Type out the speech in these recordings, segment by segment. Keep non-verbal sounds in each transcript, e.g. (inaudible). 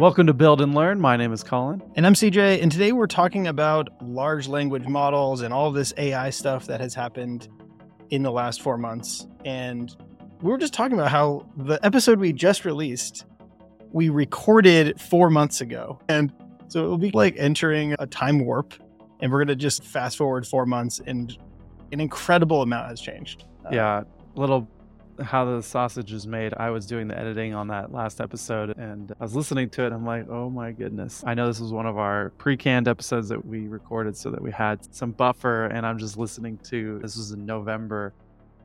Welcome to Build and Learn. My name is Colin. And I'm CJ, and today we're talking about large language models and all this AI stuff that has happened in the last four months. And we were just talking about how the episode we just released, we recorded four months ago. And so it'll be like entering a time warp, and we're going to just fast forward four months, and an incredible amount has changed. Uh, yeah, little how the sausage is made. I was doing the editing on that last episode and I was listening to it. I'm like, oh my goodness. I know this was one of our pre canned episodes that we recorded so that we had some buffer. And I'm just listening to this was in November.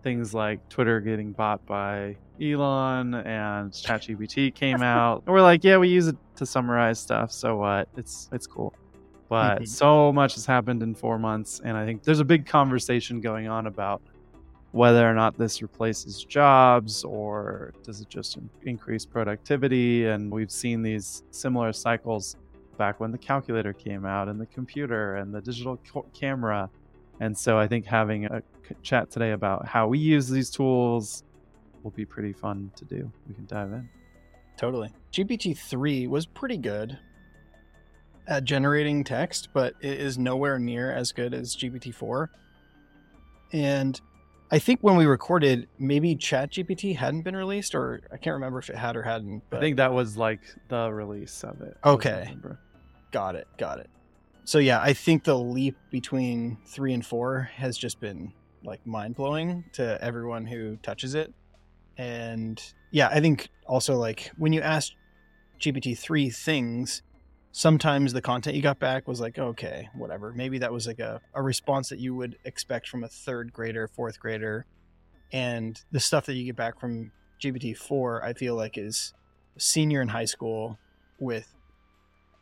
Things like Twitter getting bought by Elon and ChatGPT came (laughs) out. And we're like, yeah, we use it to summarize stuff. So what? It's it's cool. But mm-hmm. so much has happened in four months. And I think there's a big conversation going on about whether or not this replaces jobs or does it just increase productivity. And we've seen these similar cycles back when the calculator came out and the computer and the digital camera. And so I think having a chat today about how we use these tools will be pretty fun to do. We can dive in. Totally. GPT 3 was pretty good at generating text, but it is nowhere near as good as GPT 4. And I think when we recorded, maybe ChatGPT hadn't been released, or I can't remember if it had or hadn't. But... I think that was like the release of it. Okay. Got it. Got it. So yeah, I think the leap between three and four has just been like mind blowing to everyone who touches it. And yeah, I think also like when you ask GPT three things, sometimes the content you got back was like, okay, whatever. Maybe that was like a, a response that you would expect from a third grader, fourth grader. And the stuff that you get back from GPT 4, I feel like is senior in high school with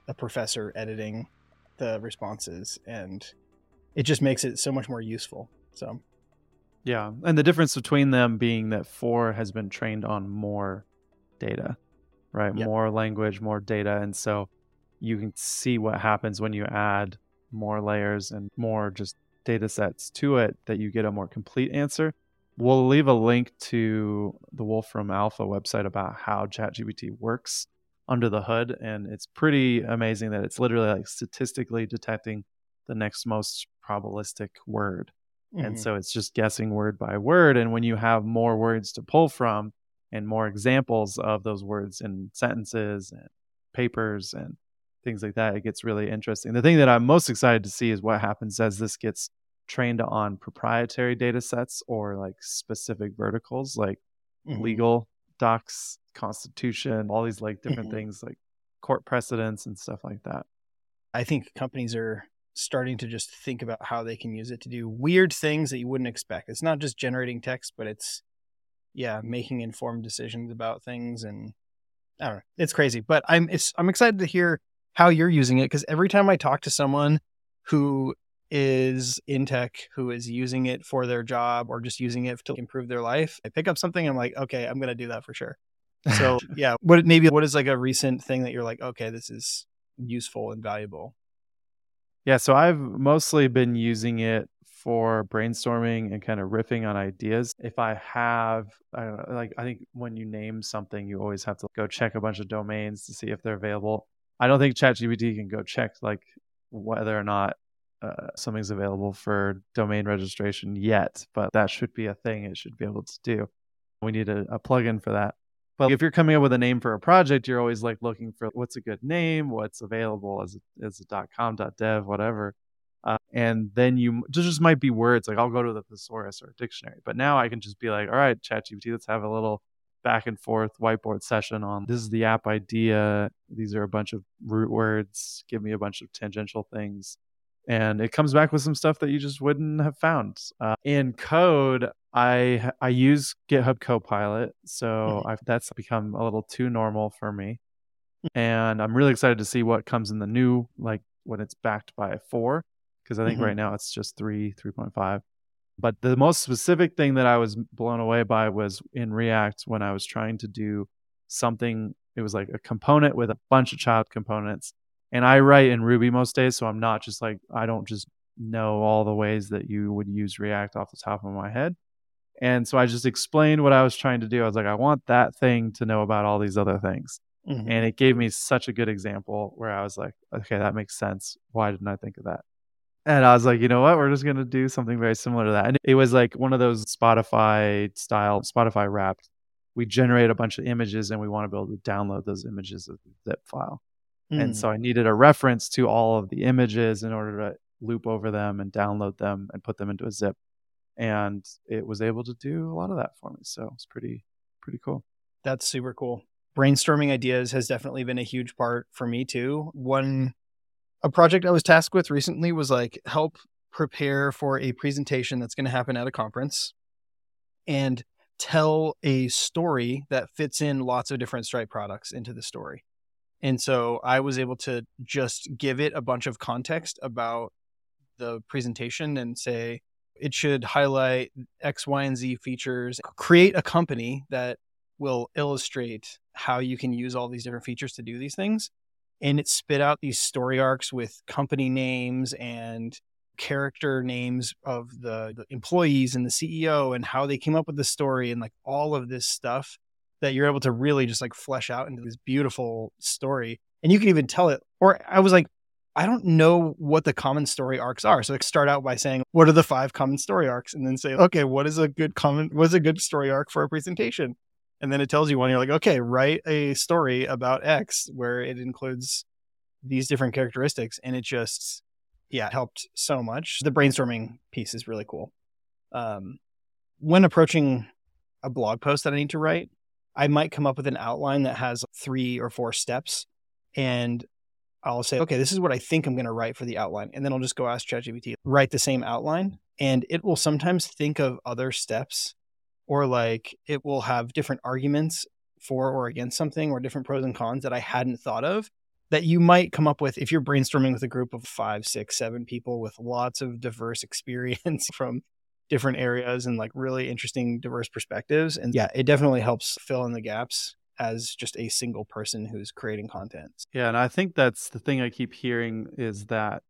a professor editing the responses. And it just makes it so much more useful. So, yeah. And the difference between them being that 4 has been trained on more data, right? Yep. More language, more data. And so, you can see what happens when you add more layers and more just data sets to it that you get a more complete answer. We'll leave a link to the Wolfram Alpha website about how ChatGPT works under the hood. And it's pretty amazing that it's literally like statistically detecting the next most probabilistic word. Mm-hmm. And so it's just guessing word by word. And when you have more words to pull from and more examples of those words in sentences and papers and things like that, it gets really interesting. The thing that I'm most excited to see is what happens as this gets trained on proprietary data sets or like specific verticals like mm-hmm. legal docs, constitution, all these like different mm-hmm. things like court precedents and stuff like that. I think companies are starting to just think about how they can use it to do weird things that you wouldn't expect. It's not just generating text, but it's yeah, making informed decisions about things and I don't know. It's crazy, but I'm it's I'm excited to hear how you're using it because every time I talk to someone who is in tech who is using it for their job or just using it to improve their life, I pick up something. I'm like, okay, I'm gonna do that for sure. So (laughs) yeah, what maybe what is like a recent thing that you're like, okay, this is useful and valuable. Yeah, so I've mostly been using it for brainstorming and kind of riffing on ideas. If I have, I don't know, like I think when you name something, you always have to go check a bunch of domains to see if they're available. I don't think ChatGPT can go check like whether or not uh, something's available for domain registration yet, but that should be a thing it should be able to do. We need a, a plugin for that. But if you're coming up with a name for a project, you're always like looking for what's a good name, what's available as a, as a .com, .dev, whatever. Uh, and then you just might be words like I'll go to the thesaurus or a dictionary. But now I can just be like, all right, ChatGPT, let's have a little back and forth whiteboard session on this is the app idea. These are a bunch of root words. Give me a bunch of tangential things. And it comes back with some stuff that you just wouldn't have found. Uh, in code, I I use GitHub Copilot, so mm-hmm. I've, that's become a little too normal for me. and I'm really excited to see what comes in the new, like when it's backed by four, because I think mm-hmm. right now it's just three, three point five. But the most specific thing that I was blown away by was in React when I was trying to do something. It was like a component with a bunch of child components. And I write in Ruby most days, so I'm not just like, I don't just know all the ways that you would use React off the top of my head. And so I just explained what I was trying to do. I was like, I want that thing to know about all these other things. Mm-hmm. And it gave me such a good example where I was like, okay, that makes sense. Why didn't I think of that? And I was like, you know what? We're just going to do something very similar to that. And it was like one of those Spotify style, Spotify wrapped. We generate a bunch of images and we want to be able to download those images as a zip file. Mm. And so I needed a reference to all of the images in order to loop over them and download them and put them into a zip. And it was able to do a lot of that for me. So it's pretty, pretty cool. That's super cool. Brainstorming ideas has definitely been a huge part for me too. One a project I was tasked with recently was like help prepare for a presentation that's going to happen at a conference and tell a story that fits in lots of different Stripe products into the story. And so I was able to just give it a bunch of context about the presentation and say it should highlight X, Y, and Z features, create a company that will illustrate how you can use all these different features to do these things and it spit out these story arcs with company names and character names of the, the, employees and the CEO and how they came up with the story and like all of this stuff that you're able to really just like flesh out into this beautiful story. And you can even tell it. Or I was like, I don't know what the common story arcs are. So like start out by saying, what are the five common story arcs? And then say, okay, what is a good common, what's a good story arc for a presentation? And then it tells you one you're like okay write a story about x where it includes these different characteristics and it just yeah helped so much. The brainstorming piece is really cool. Um, when approaching a blog post that i need to write i might come up with an outline that has three or four steps and i'll say okay this is what i think i'm going to write for the outline and then i'll just go ask chatgpt write the same outline and it will sometimes think of other steps or like it will have different arguments for or against something or different pros and cons that I hadn't thought of that you might come up with if you're brainstorming with a group of five, six, seven people with lots of diverse (laughs) experience from different areas and like really interesting, diverse perspectives. And yeah, it definitely helps fill in the gaps as just a single person who's creating content. Yeah. And I think that's the thing I keep hearing is that,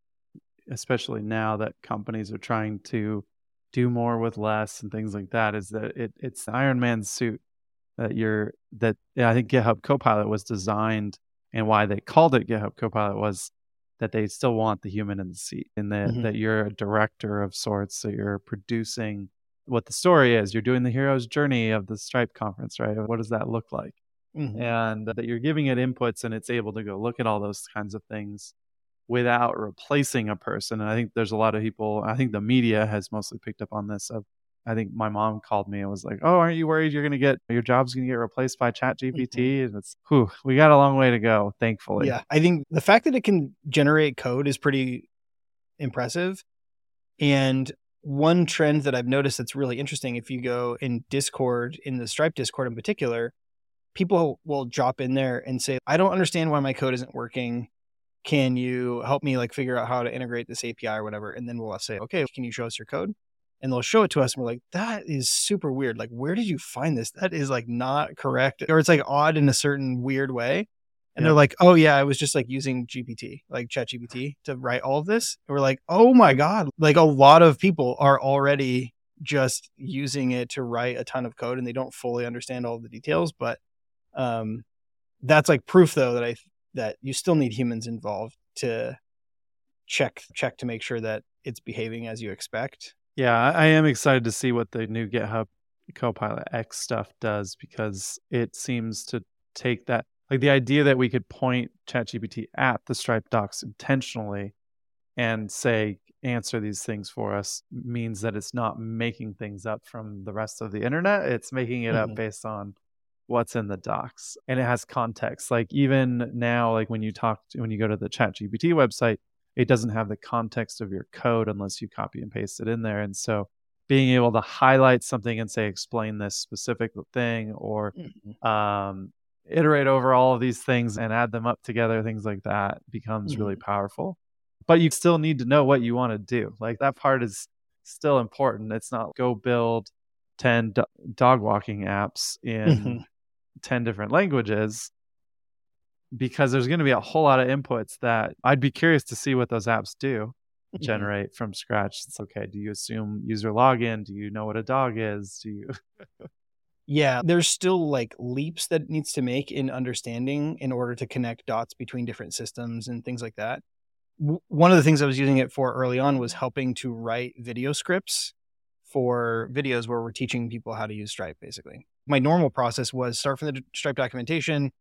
especially now that companies are trying to do more with less and things like that is that it it's the Iron Man suit that you're that yeah, I think GitHub Copilot was designed and why they called it GitHub Copilot was that they still want the human in the seat and that, mm-hmm. that you're a director of sorts so you're producing what the story is you're doing the hero's journey of the stripe conference right what does that look like mm-hmm. and that you're giving it inputs and it's able to go look at all those kinds of things without replacing a person. And I think there's a lot of people, I think the media has mostly picked up on this. Of, I think my mom called me and was like, Oh, aren't you worried you're going to get your job's going to get replaced by Chat GPT? Mm-hmm. And it's, whew, we got a long way to go, thankfully. Yeah. I think the fact that it can generate code is pretty impressive. And one trend that I've noticed that's really interesting if you go in Discord, in the Stripe Discord in particular, people will drop in there and say, I don't understand why my code isn't working can you help me like figure out how to integrate this API or whatever? And then we'll say, okay, can you show us your code? And they'll show it to us and we're like, that is super weird. Like, where did you find this? That is like not correct. Or it's like odd in a certain weird way. And yeah. they're like, oh yeah, I was just like using GPT, like Chat GPT to write all of this. And we're like, oh my God. Like a lot of people are already just using it to write a ton of code and they don't fully understand all the details. But um that's like proof though that I that you still need humans involved to check check to make sure that it's behaving as you expect. Yeah, I am excited to see what the new GitHub Copilot X stuff does because it seems to take that like the idea that we could point ChatGPT at the Stripe docs intentionally and say answer these things for us means that it's not making things up from the rest of the internet. It's making it mm-hmm. up based on what's in the docs and it has context like even now like when you talk to, when you go to the chat gpt website it doesn't have the context of your code unless you copy and paste it in there and so being able to highlight something and say explain this specific thing or mm-hmm. um, iterate over all of these things and add them up together things like that becomes mm-hmm. really powerful but you still need to know what you want to do like that part is still important it's not go build 10 do- dog walking apps in mm-hmm. 10 different languages because there's going to be a whole lot of inputs that I'd be curious to see what those apps do mm-hmm. generate from scratch. It's okay. Do you assume user login? Do you know what a dog is? Do you (laughs) Yeah, there's still like leaps that it needs to make in understanding in order to connect dots between different systems and things like that. W- one of the things I was using it for early on was helping to write video scripts for videos where we're teaching people how to use Stripe, basically. My normal process was start from the Stripe documentation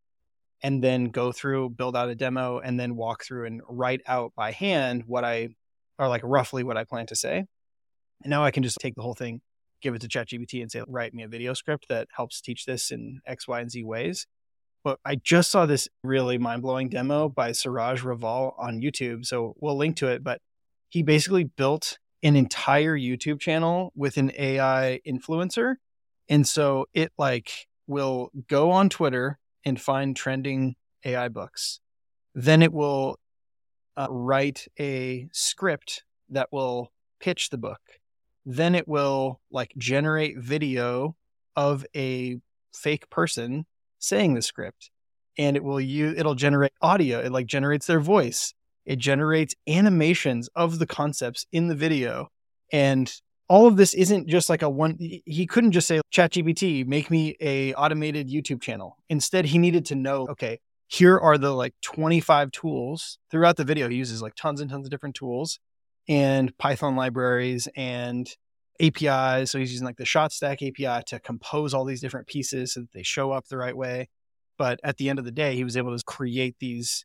and then go through, build out a demo, and then walk through and write out by hand what I, or like roughly what I plan to say. And now I can just take the whole thing, give it to ChatGPT and say, write me a video script that helps teach this in X, Y, and Z ways. But I just saw this really mind blowing demo by Siraj Raval on YouTube. So we'll link to it. But he basically built an entire YouTube channel with an AI influencer. And so it like will go on Twitter and find trending AI books. Then it will uh, write a script that will pitch the book. Then it will like generate video of a fake person saying the script and it will use it'll generate audio it like generates their voice it generates animations of the concepts in the video. And all of this isn't just like a one he couldn't just say ChatGPT, make me a automated YouTube channel. Instead, he needed to know, okay, here are the like 25 tools throughout the video. He uses like tons and tons of different tools and Python libraries and APIs. So he's using like the ShotStack API to compose all these different pieces so that they show up the right way. But at the end of the day, he was able to create these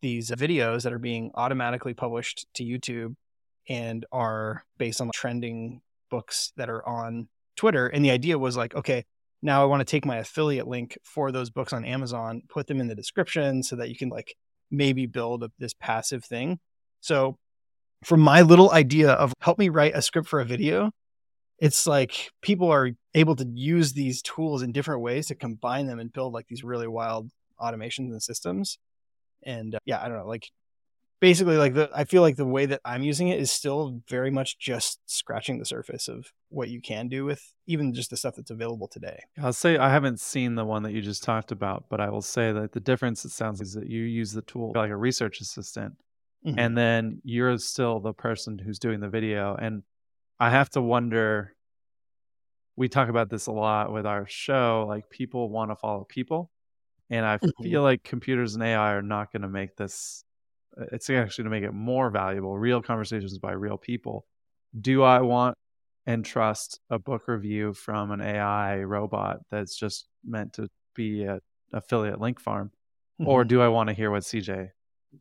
these videos that are being automatically published to YouTube and are based on trending books that are on Twitter. And the idea was like, okay, now I want to take my affiliate link for those books on Amazon, put them in the description so that you can like maybe build this passive thing. So, from my little idea of help me write a script for a video, it's like people are able to use these tools in different ways to combine them and build like these really wild automations and systems and uh, yeah i don't know like basically like the i feel like the way that i'm using it is still very much just scratching the surface of what you can do with even just the stuff that's available today i'll say i haven't seen the one that you just talked about but i will say that the difference it sounds is that you use the tool like a research assistant mm-hmm. and then you're still the person who's doing the video and i have to wonder we talk about this a lot with our show like people want to follow people and I mm-hmm. feel like computers and AI are not going to make this, it's actually to make it more valuable. Real conversations by real people. Do I want and trust a book review from an AI robot that's just meant to be an affiliate link farm? Mm-hmm. Or do I want to hear what CJ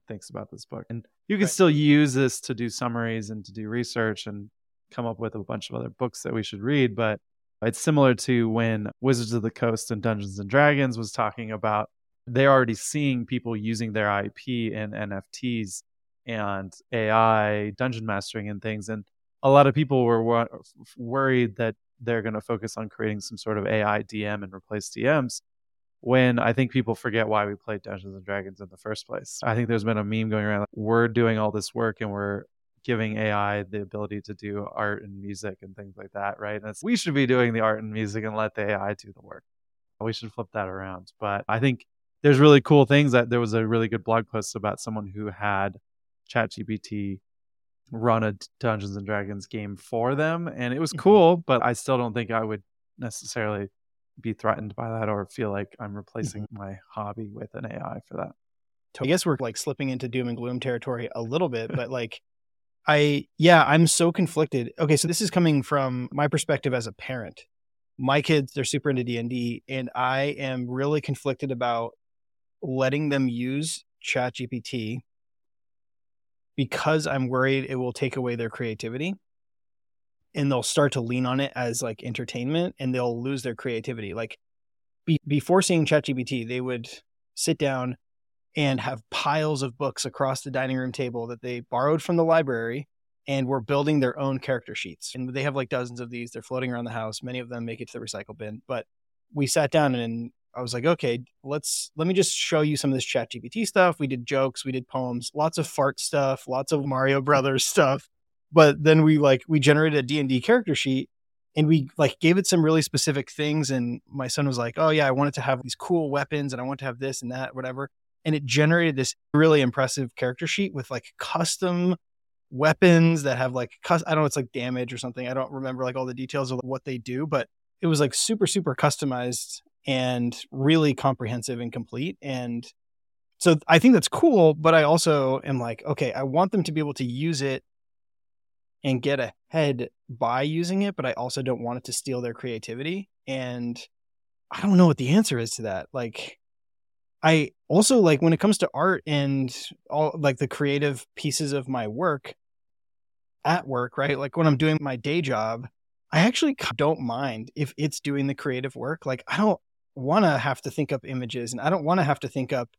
thinks about this book? And you can right. still use this to do summaries and to do research and come up with a bunch of other books that we should read. But it's similar to when Wizards of the Coast and Dungeons and Dragons was talking about they're already seeing people using their IP in NFTs and AI dungeon mastering and things. And a lot of people were wor- worried that they're going to focus on creating some sort of AI DM and replace DMs when I think people forget why we played Dungeons and Dragons in the first place. I think there's been a meme going around like, we're doing all this work and we're giving AI the ability to do art and music and things like that, right? And we should be doing the art and music and let the AI do the work. We should flip that around. But I think there's really cool things that there was a really good blog post about someone who had ChatGPT run a Dungeons and Dragons game for them and it was mm-hmm. cool, but I still don't think I would necessarily be threatened by that or feel like I'm replacing mm-hmm. my hobby with an AI for that. I guess we're like slipping into doom and gloom territory a little bit, but like I yeah, I'm so conflicted. Okay, so this is coming from my perspective as a parent. My kids, they're super into D&D and I am really conflicted about letting them use ChatGPT because I'm worried it will take away their creativity and they'll start to lean on it as like entertainment and they'll lose their creativity. Like be- before seeing ChatGPT, they would sit down and have piles of books across the dining room table that they borrowed from the library and were building their own character sheets. And they have like dozens of these. They're floating around the house. Many of them make it to the recycle bin. But we sat down and I was like, okay, let's let me just show you some of this chat GPT stuff. We did jokes, we did poems, lots of fart stuff, lots of Mario Brothers (laughs) stuff. But then we like we generated a D&D character sheet and we like gave it some really specific things and my son was like, "Oh yeah, I wanted to have these cool weapons and I want to have this and that whatever." and it generated this really impressive character sheet with like custom weapons that have like I don't know it's like damage or something. I don't remember like all the details of what they do, but it was like super super customized and really comprehensive and complete and so I think that's cool, but I also am like, okay, I want them to be able to use it and get ahead by using it, but I also don't want it to steal their creativity. And I don't know what the answer is to that. Like, I also like when it comes to art and all like the creative pieces of my work at work, right? Like when I'm doing my day job, I actually don't mind if it's doing the creative work. Like, I don't want to have to think up images and I don't want to have to think up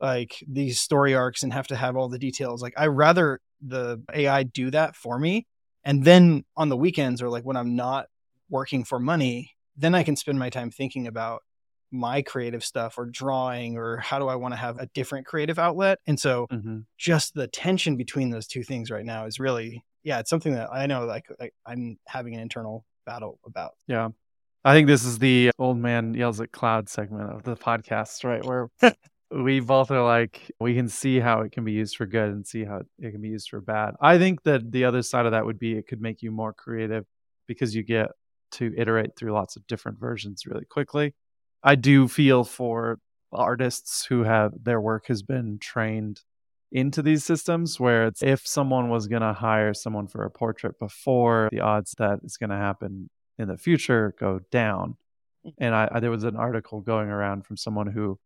like these story arcs and have to have all the details. Like, I rather the AI do that for me. And then on the weekends or like when I'm not working for money, then I can spend my time thinking about my creative stuff or drawing or how do I want to have a different creative outlet. And so mm-hmm. just the tension between those two things right now is really, yeah, it's something that I know like, like I'm having an internal battle about. Yeah. I think this is the old man yells at cloud segment of the podcast, right? Where (laughs) we both are like, we can see how it can be used for good and see how it can be used for bad. I think that the other side of that would be it could make you more creative because you get to iterate through lots of different versions really quickly. I do feel for artists who have their work has been trained into these systems where it's if someone was going to hire someone for a portrait before the odds that it's going to happen in the future go down mm. and I, I, there was an article going around from someone who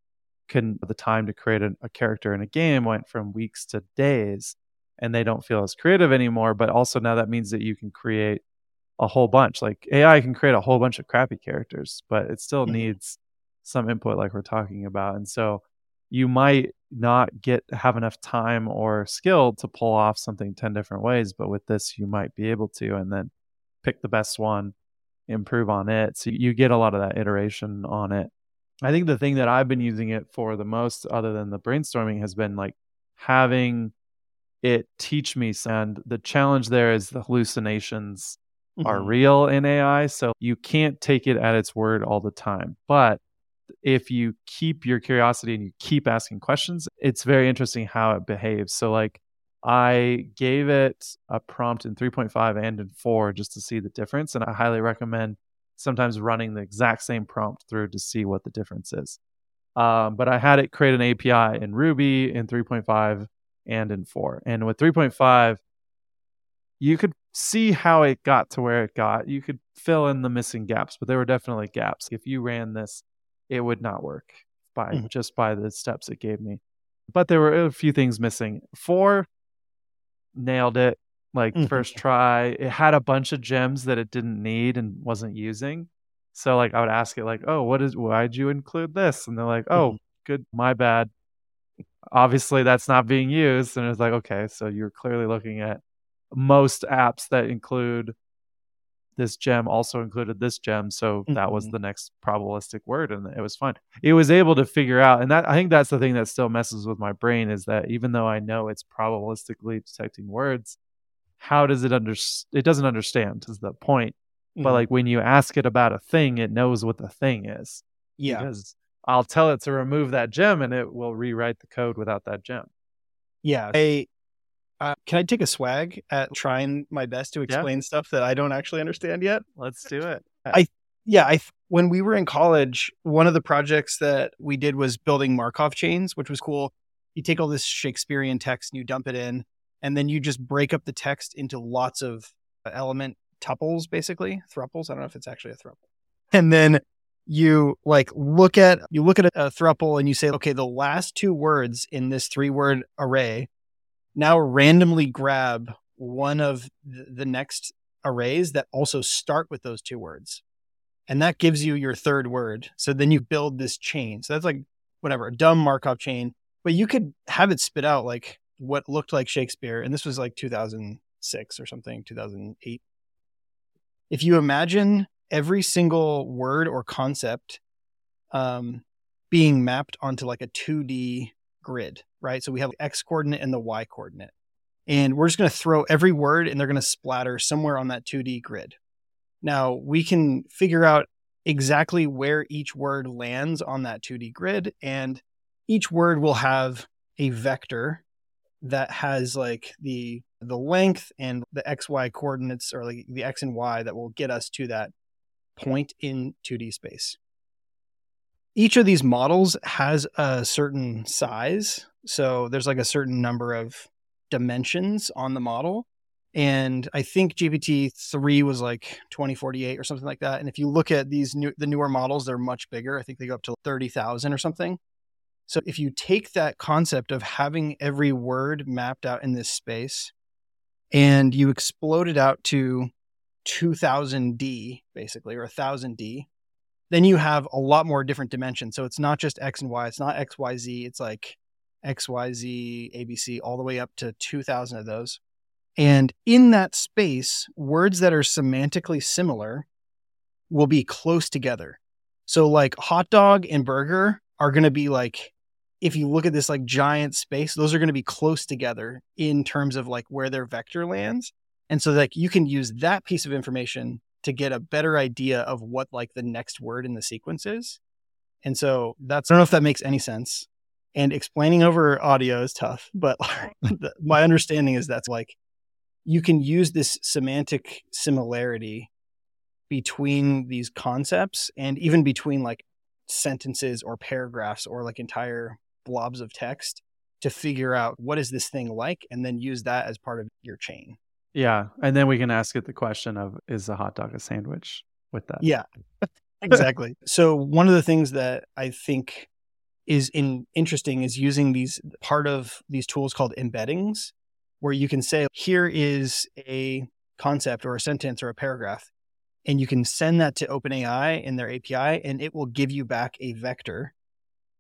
can the time to create a, a character in a game went from weeks to days and they don't feel as creative anymore but also now that means that you can create a whole bunch like ai can create a whole bunch of crappy characters but it still mm-hmm. needs some input like we're talking about and so you might not get have enough time or skill to pull off something 10 different ways but with this you might be able to and then pick the best one improve on it so you get a lot of that iteration on it i think the thing that i've been using it for the most other than the brainstorming has been like having it teach me and the challenge there is the hallucinations mm-hmm. are real in ai so you can't take it at its word all the time but if you keep your curiosity and you keep asking questions, it's very interesting how it behaves. So, like, I gave it a prompt in 3.5 and in 4 just to see the difference. And I highly recommend sometimes running the exact same prompt through to see what the difference is. Um, but I had it create an API in Ruby in 3.5 and in 4. And with 3.5, you could see how it got to where it got. You could fill in the missing gaps, but there were definitely gaps. If you ran this it would not work by mm-hmm. just by the steps it gave me. But there were a few things missing. Four nailed it like mm-hmm. first try. It had a bunch of gems that it didn't need and wasn't using. So like I would ask it like, "Oh, what is why'd you include this?" And they're like, "Oh, mm-hmm. good, my bad." Obviously, that's not being used, and it's like, okay, so you're clearly looking at most apps that include this gem also included this gem so mm-hmm. that was mm-hmm. the next probabilistic word and it was fun it was able to figure out and that i think that's the thing that still messes with my brain is that even though i know it's probabilistically detecting words how does it under it doesn't understand is the point mm-hmm. but like when you ask it about a thing it knows what the thing is yeah because i'll tell it to remove that gem and it will rewrite the code without that gem yeah I uh, can I take a swag at trying my best to explain yeah. stuff that I don't actually understand yet? Let's do it. I yeah, I when we were in college, one of the projects that we did was building Markov chains, which was cool. You take all this Shakespearean text and you dump it in, and then you just break up the text into lots of element tuples, basically thruples. I don't know if it's actually a thruple. And then you like look at you look at a, a thruple and you say, okay, the last two words in this three word array now randomly grab one of the next arrays that also start with those two words. And that gives you your third word. So then you build this chain. So that's like whatever, a dumb Markov chain, but you could have it spit out like what looked like Shakespeare. And this was like 2006 or something, 2008. If you imagine every single word or concept um, being mapped onto like a 2D grid, right? So we have X coordinate and the Y coordinate. And we're just going to throw every word and they're going to splatter somewhere on that 2D grid. Now we can figure out exactly where each word lands on that 2D grid. And each word will have a vector that has like the the length and the xy coordinates or like the x and y that will get us to that point in 2D space. Each of these models has a certain size. So there's like a certain number of dimensions on the model. And I think GPT 3 was like 2048 or something like that. And if you look at these new, the newer models, they're much bigger. I think they go up to 30,000 or something. So if you take that concept of having every word mapped out in this space and you explode it out to 2000D, basically, or 1000D, then you have a lot more different dimensions. So it's not just X and Y, it's not X, Y, Z, it's like X, Y, Z, ABC, all the way up to 2000 of those. And in that space, words that are semantically similar will be close together. So, like hot dog and burger are going to be like if you look at this like giant space, those are going to be close together in terms of like where their vector lands. And so like you can use that piece of information to get a better idea of what like the next word in the sequence is. And so that's I don't know if that makes any sense. And explaining over audio is tough, mm-hmm. but (laughs) my understanding is that's like you can use this semantic similarity between these concepts and even between like sentences or paragraphs or like entire blobs of text to figure out what is this thing like and then use that as part of your chain. Yeah. And then we can ask it the question of is a hot dog a sandwich with that? Yeah. (laughs) exactly. so one of the things that I think is in interesting is using these part of these tools called embeddings where you can say here is a concept or a sentence or a paragraph and you can send that to OpenAI in their API and it will give you back a vector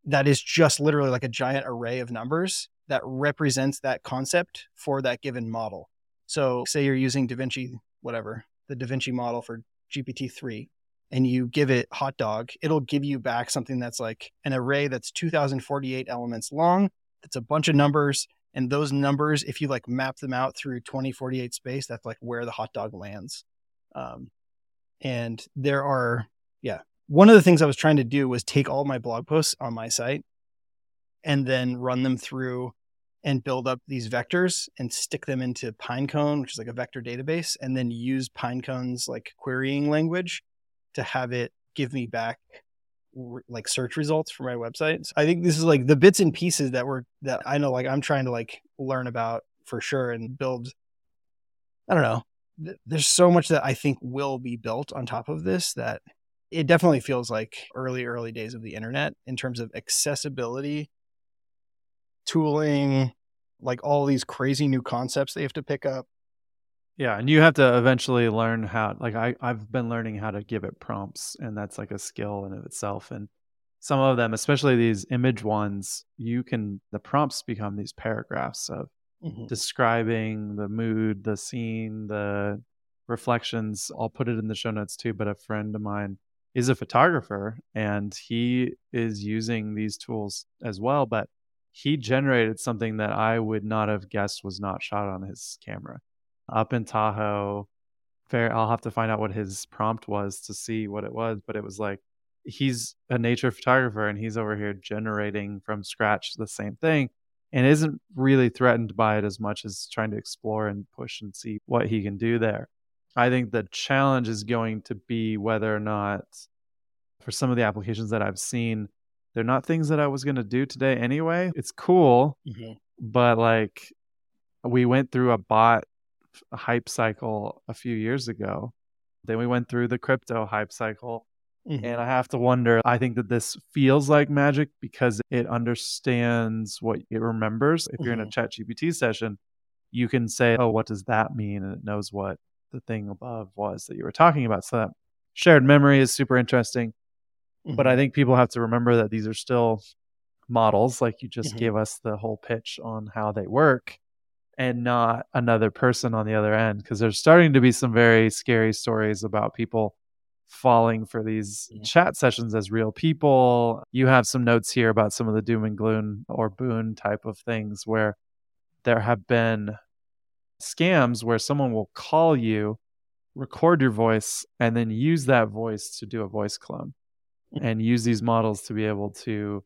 that is just literally like a giant array of numbers that represents that concept for that given model. So, say you're using DaVinci, whatever, the DaVinci model for GPT-3, and you give it hot dog, it'll give you back something that's like an array that's 2048 elements long. That's a bunch of numbers. And those numbers, if you like map them out through 2048 space, that's like where the hot dog lands. Um, and there are, yeah, one of the things I was trying to do was take all my blog posts on my site and then run them through and build up these vectors and stick them into Pinecone, which is like a vector database, and then use Pinecone's like querying language to have it give me back like search results for my website. So I think this is like the bits and pieces that were that I know like I'm trying to like learn about for sure and build I don't know. There's so much that I think will be built on top of this that it definitely feels like early early days of the internet in terms of accessibility tooling like all these crazy new concepts they have to pick up yeah and you have to eventually learn how like I, i've been learning how to give it prompts and that's like a skill in of itself and some of them especially these image ones you can the prompts become these paragraphs of mm-hmm. describing the mood the scene the reflections i'll put it in the show notes too but a friend of mine is a photographer and he is using these tools as well, but he generated something that I would not have guessed was not shot on his camera. Up in Tahoe, fair I'll have to find out what his prompt was to see what it was, but it was like he's a nature photographer and he's over here generating from scratch the same thing and isn't really threatened by it as much as trying to explore and push and see what he can do there. I think the challenge is going to be whether or not, for some of the applications that I've seen, they're not things that I was going to do today anyway. It's cool, mm-hmm. but like we went through a bot hype cycle a few years ago. Then we went through the crypto hype cycle. Mm-hmm. And I have to wonder, I think that this feels like magic because it understands what it remembers. If mm-hmm. you're in a mm-hmm. chat GPT session, you can say, Oh, what does that mean? And it knows what the thing above was that you were talking about. So that shared memory is super interesting. Mm-hmm. But I mm-hmm. think people have to remember that these are still models, like you just mm-hmm. gave us the whole pitch on how they work, and not another person on the other end. Because there's starting to be some very scary stories about people falling for these yeah. chat sessions as real people. You have some notes here about some of the doom and gloom or boon type of things where there have been scams where someone will call you, record your voice, and then use that voice to do a voice clone and use these models to be able to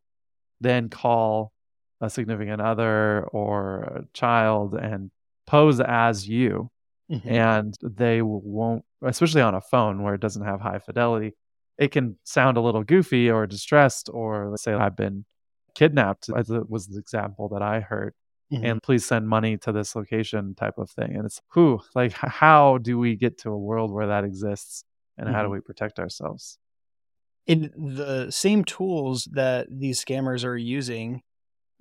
then call a significant other or a child and pose as you. Mm-hmm. And they won't especially on a phone where it doesn't have high fidelity, it can sound a little goofy or distressed, or let's say I've been kidnapped, as was the example that I heard. Mm-hmm. And please send money to this location type of thing. And it's who, like, how do we get to a world where that exists and mm-hmm. how do mm-hmm. we protect ourselves? In the same tools that these scammers are using,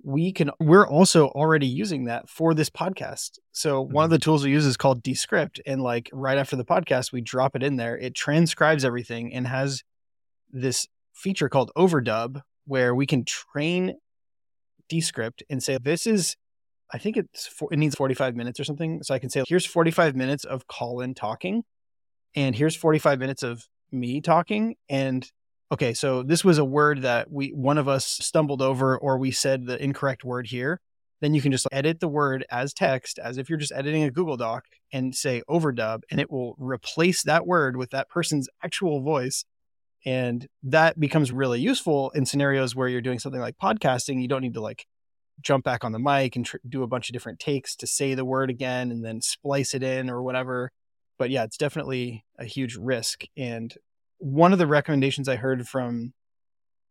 we can we're also already using that for this podcast. So one of mm-hmm. the tools we use is called Descript and like right after the podcast we drop it in there. It transcribes everything and has this feature called overdub where we can train Descript and say this is I think it's it needs 45 minutes or something. So I can say here's 45 minutes of Colin talking and here's 45 minutes of me talking and okay, so this was a word that we one of us stumbled over or we said the incorrect word here. Then you can just edit the word as text as if you're just editing a Google Doc and say overdub and it will replace that word with that person's actual voice and that becomes really useful in scenarios where you're doing something like podcasting. You don't need to like jump back on the mic and tr- do a bunch of different takes to say the word again and then splice it in or whatever. But yeah, it's definitely a huge risk. And one of the recommendations I heard from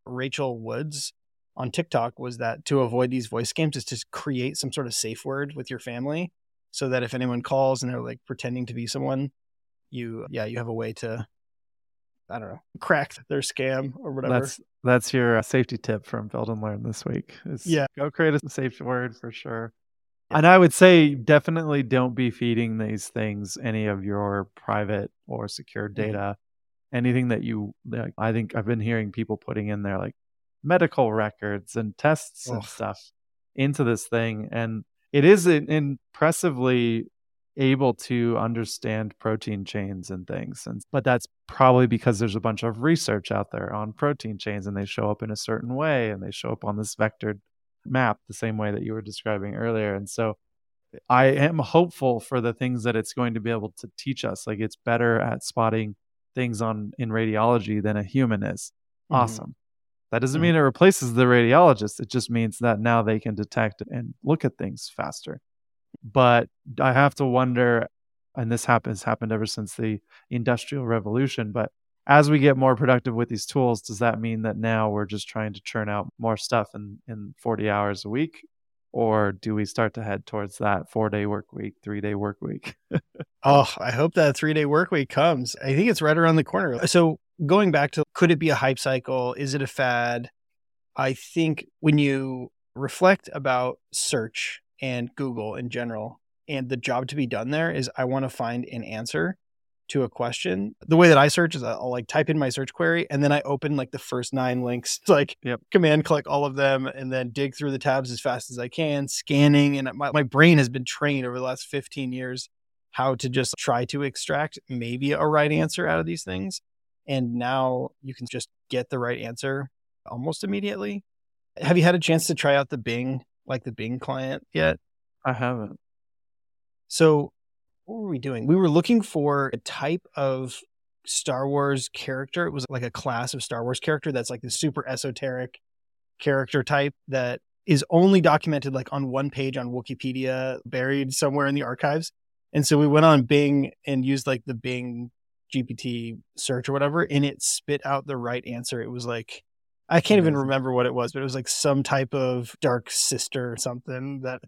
Rachel Woods on TikTok was that to avoid these voice scams is to create some sort of safe word with your family so that if anyone calls and they're like pretending to be someone, you yeah, you have a way to I don't know, cracked their scam or whatever. That's that's your uh, safety tip from Build and Learn this week. Is yeah, go create a safe word for sure. Yeah. And I would say definitely don't be feeding these things any of your private or secure mm-hmm. data. Anything that you like, I think I've been hearing people putting in there like medical records and tests and stuff into this thing, and it is impressively able to understand protein chains and things. And but that's probably because there's a bunch of research out there on protein chains and they show up in a certain way and they show up on this vectored map the same way that you were describing earlier. And so I am hopeful for the things that it's going to be able to teach us. Like it's better at spotting things on in radiology than a human is. Mm-hmm. Awesome. That doesn't mm-hmm. mean it replaces the radiologist. It just means that now they can detect and look at things faster. But I have to wonder, and this happens happened ever since the industrial revolution, but as we get more productive with these tools, does that mean that now we're just trying to churn out more stuff in, in 40 hours a week? Or do we start to head towards that four day work week, three day work week? (laughs) oh, I hope that three day work week comes. I think it's right around the corner. So, going back to could it be a hype cycle? Is it a fad? I think when you reflect about search and Google in general. And the job to be done there is I want to find an answer to a question. The way that I search is I'll like type in my search query and then I open like the first nine links, (laughs) like yep. command click all of them and then dig through the tabs as fast as I can, scanning. And my, my brain has been trained over the last 15 years how to just try to extract maybe a right answer out of these things. And now you can just get the right answer almost immediately. Have you had a chance to try out the Bing like the Bing client yet? I haven't. So, what were we doing? We were looking for a type of Star Wars character. It was like a class of Star Wars character that's like the super esoteric character type that is only documented like on one page on Wookieepedia, buried somewhere in the archives. And so we went on Bing and used like the Bing GPT search or whatever, and it spit out the right answer. It was like I can't even remember what it was, but it was like some type of dark sister or something that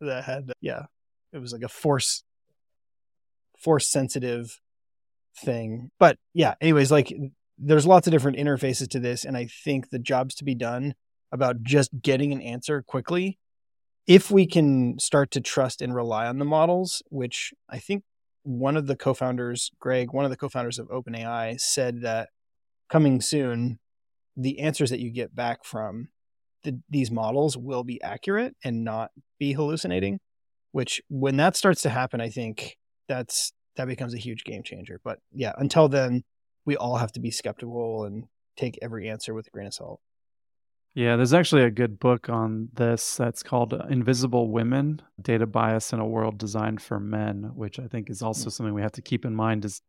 that had yeah, it was like a force force sensitive thing. But yeah, anyways, like there's lots of different interfaces to this and I think the jobs to be done about just getting an answer quickly if we can start to trust and rely on the models, which I think one of the co-founders, Greg, one of the co-founders of OpenAI said that coming soon the answers that you get back from the, these models will be accurate and not be hallucinating. Which, when that starts to happen, I think that's that becomes a huge game changer. But yeah, until then, we all have to be skeptical and take every answer with a grain of salt. Yeah, there's actually a good book on this that's called Invisible Women Data Bias in a World Designed for Men, which I think is also mm-hmm. something we have to keep in mind. Is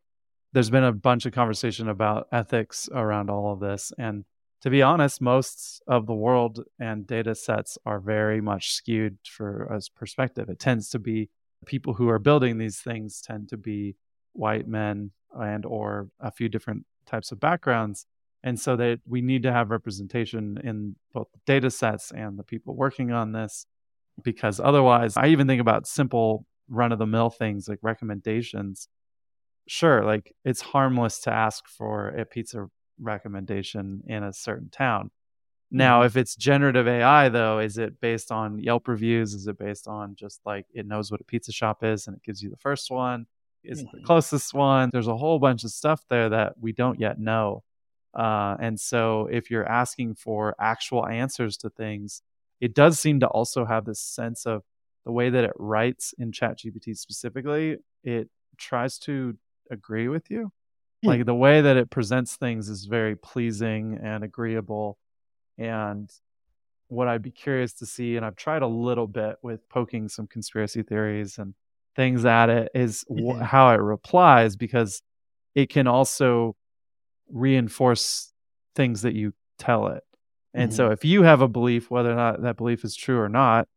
there's been a bunch of conversation about ethics around all of this. And to be honest, most of the world and data sets are very much skewed for us perspective. It tends to be people who are building these things tend to be white men and or a few different types of backgrounds. And so that we need to have representation in both the data sets and the people working on this because otherwise i even think about simple run of the mill things like recommendations. Sure like it's harmless to ask for a pizza recommendation in a certain town now Mm-hmm. if it's generative ai though is it based on yelp reviews is it based on just like it knows what a pizza shop is and it gives you the first one is it the Mhm. closest one there's a whole bunch of stuff there that we don't yet know uh, and so if you're asking for actual answers to things it does seem to also have this sense of the way that it writes in ChatGPT specifically, it tries to agree with you. Hmm. Like the way that it presents things is very pleasing and agreeable. And what I'd be curious to see, and I've tried a little bit with poking some conspiracy theories and things at it, is Mhm. how it replies because it can also reinforce things that you tell it. And so if you have a belief, whether or not that belief is true or not,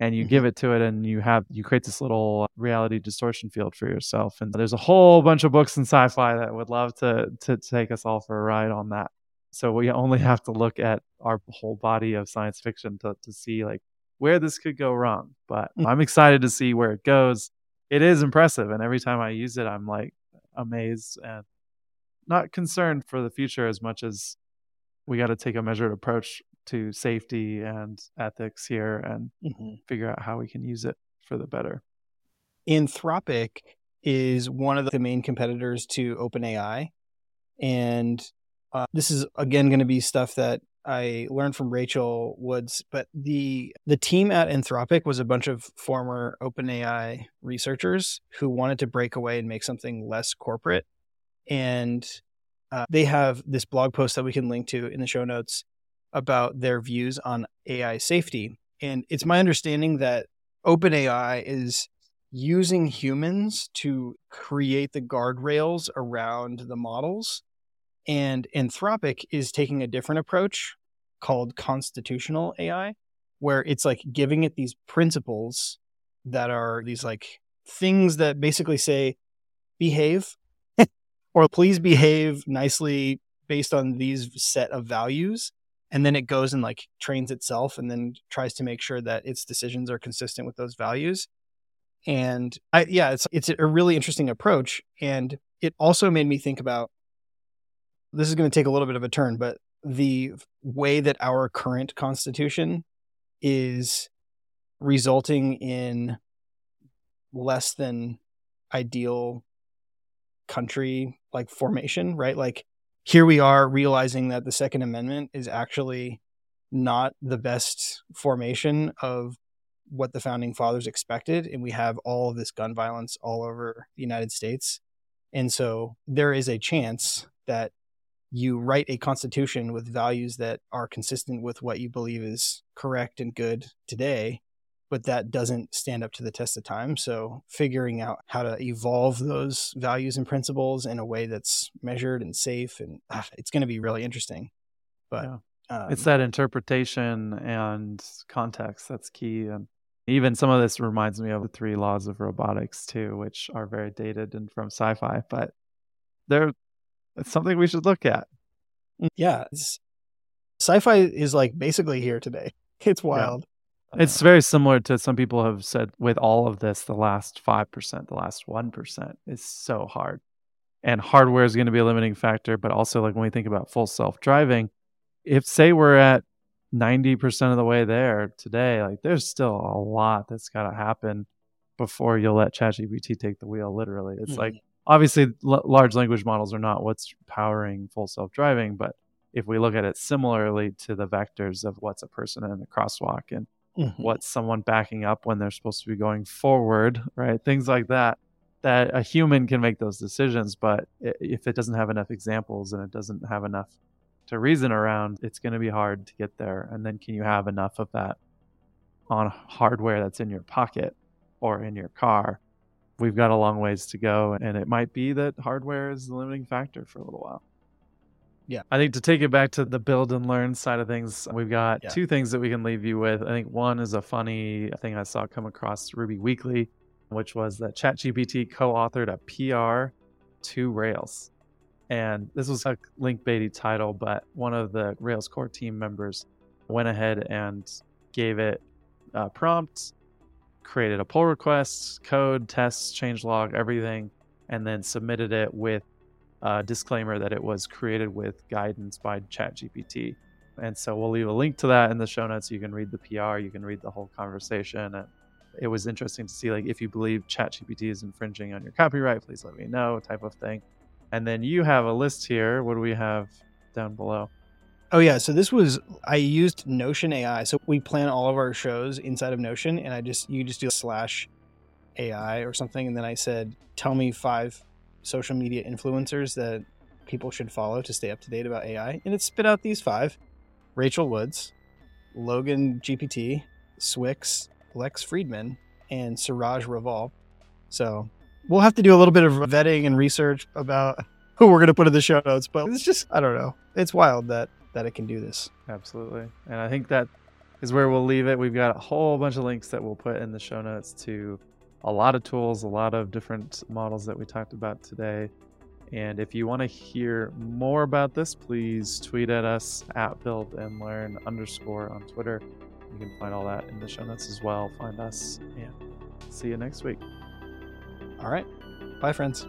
and you Mhm. give it to it and you have you create this little reality distortion field for yourself. And there's a whole bunch of books in sci-fi that would love to to take us all for a ride on that. So we only (laughs) have to look at our whole body of science fiction to to see like where this could go wrong. But Mm. I'm excited to see where it goes. It is impressive and every time I use it I'm like amazed and not concerned for the future as much as we got to take a measured approach to safety and ethics here and Mhm. figure out how we can use it for the better. Anthropic is one of the main competitors to OpenAI. And uh, this is again going to be stuff that I learned from Rachel Woods, but the the team at Anthropic was a bunch of former OpenAI researchers who wanted to break away and make something less corporate. And uh, they have this blog post that we can link to in the show notes about their views on AI safety. And it's my understanding that OpenAI is using humans to create the guardrails around the models. And Anthropic is taking a different approach called constitutional AI, where it's like giving it these principles that are these like things that basically say, behave (laughs) or please behave nicely based on these set of values. And then it goes and like trains itself and then tries to make sure that its decisions are consistent with those values and I, yeah, it's it's a really interesting approach, and it also made me think about. This is going to take a little bit of a turn, but the way that our current constitution is resulting in less than ideal country like formation, right? Like here we are realizing that the Second Amendment is actually not the best formation of what the founding fathers expected and we have all of this gun violence all over the United States. And so there is a chance that you write a constitution with values that are consistent with what you believe is correct and good today, but that doesn't stand up to the test of time. So figuring out how to evolve those values and principles in a way that's measured and safe and ah, it's going to be really interesting. But Yeah. um, it's that interpretation and context that's key and even some of this reminds me of the three laws of robotics too which are very dated and from sci-fi but they're it's something we should look at. Mm, yeah, sci-fi is like basically here today. (laughs) It's wild. it's very similar to some people have said with all of this the last 5% the last 1% is so hard. And hardware is going to be a limiting factor but also like when we think about full self-driving if say we're at 90% of the way there today like there's still a lot that's got to happen before you'll let ChatGPT take the wheel literally. It's like mm-hmm. Obviously l- large language models are not what's powering full self-driving but if we look at it similarly to the vectors of what's a person in a crosswalk and Mhm. what's someone backing up when they're supposed to be going forward, right? Things like that. That a human can make those decisions, but if it doesn't have enough examples and it doesn't have enough to reason around, it's going to be hard to get there. And then, can you have enough of that on hardware that's in your pocket or in your car? We've got a long ways to go, and it might be that hardware is the limiting factor for a little while. Yeah. I think to take it back to the build and learn side of things, we've got Yeah. two things that we can leave you with. I think one is a funny thing I saw come across Ruby Weekly. which was that ChatGPT co authored a PR to Rails. And this was a link baity title, but one of the Rails core team members went ahead and gave it a prompt, created a pull request, code, tests, change log, everything, and then submitted it with a disclaimer that it was created with guidance by ChatGPT. And so we'll leave a link to that in the show notes. You can read the PR, you can read the whole conversation. And it was interesting to see like if you believe ChatGPT is infringing on your copyright, please let me know, type of thing. And then you have a list here. What do we have down below? Oh yeah, so this was I used Notion AI. So we plan all of our shows inside of Notion, and I just you just do slash AI or something, and then I said, tell me five social media influencers that people should follow to stay up to date about AI, and it spit out these five: Rachel Woods, Logan GPT, swyx, Lex Fridman, and Siraj Raval. So we'll have to do a little bit of vetting and research about (laughs) who we're going to put in the show notes, but it's just I don't know. It's wild that that it can do this. Absolutely. And I think that is where we'll leave it. We've got a whole bunch of links that we'll put in the show notes to a lot of tools, a lot of different models that we talked about today. And if you want to hear more about this, please tweet at us at build and learn underscore on Twitter. You can find all that in the show notes as well. Find us and see you next week. All right. Bye, friends.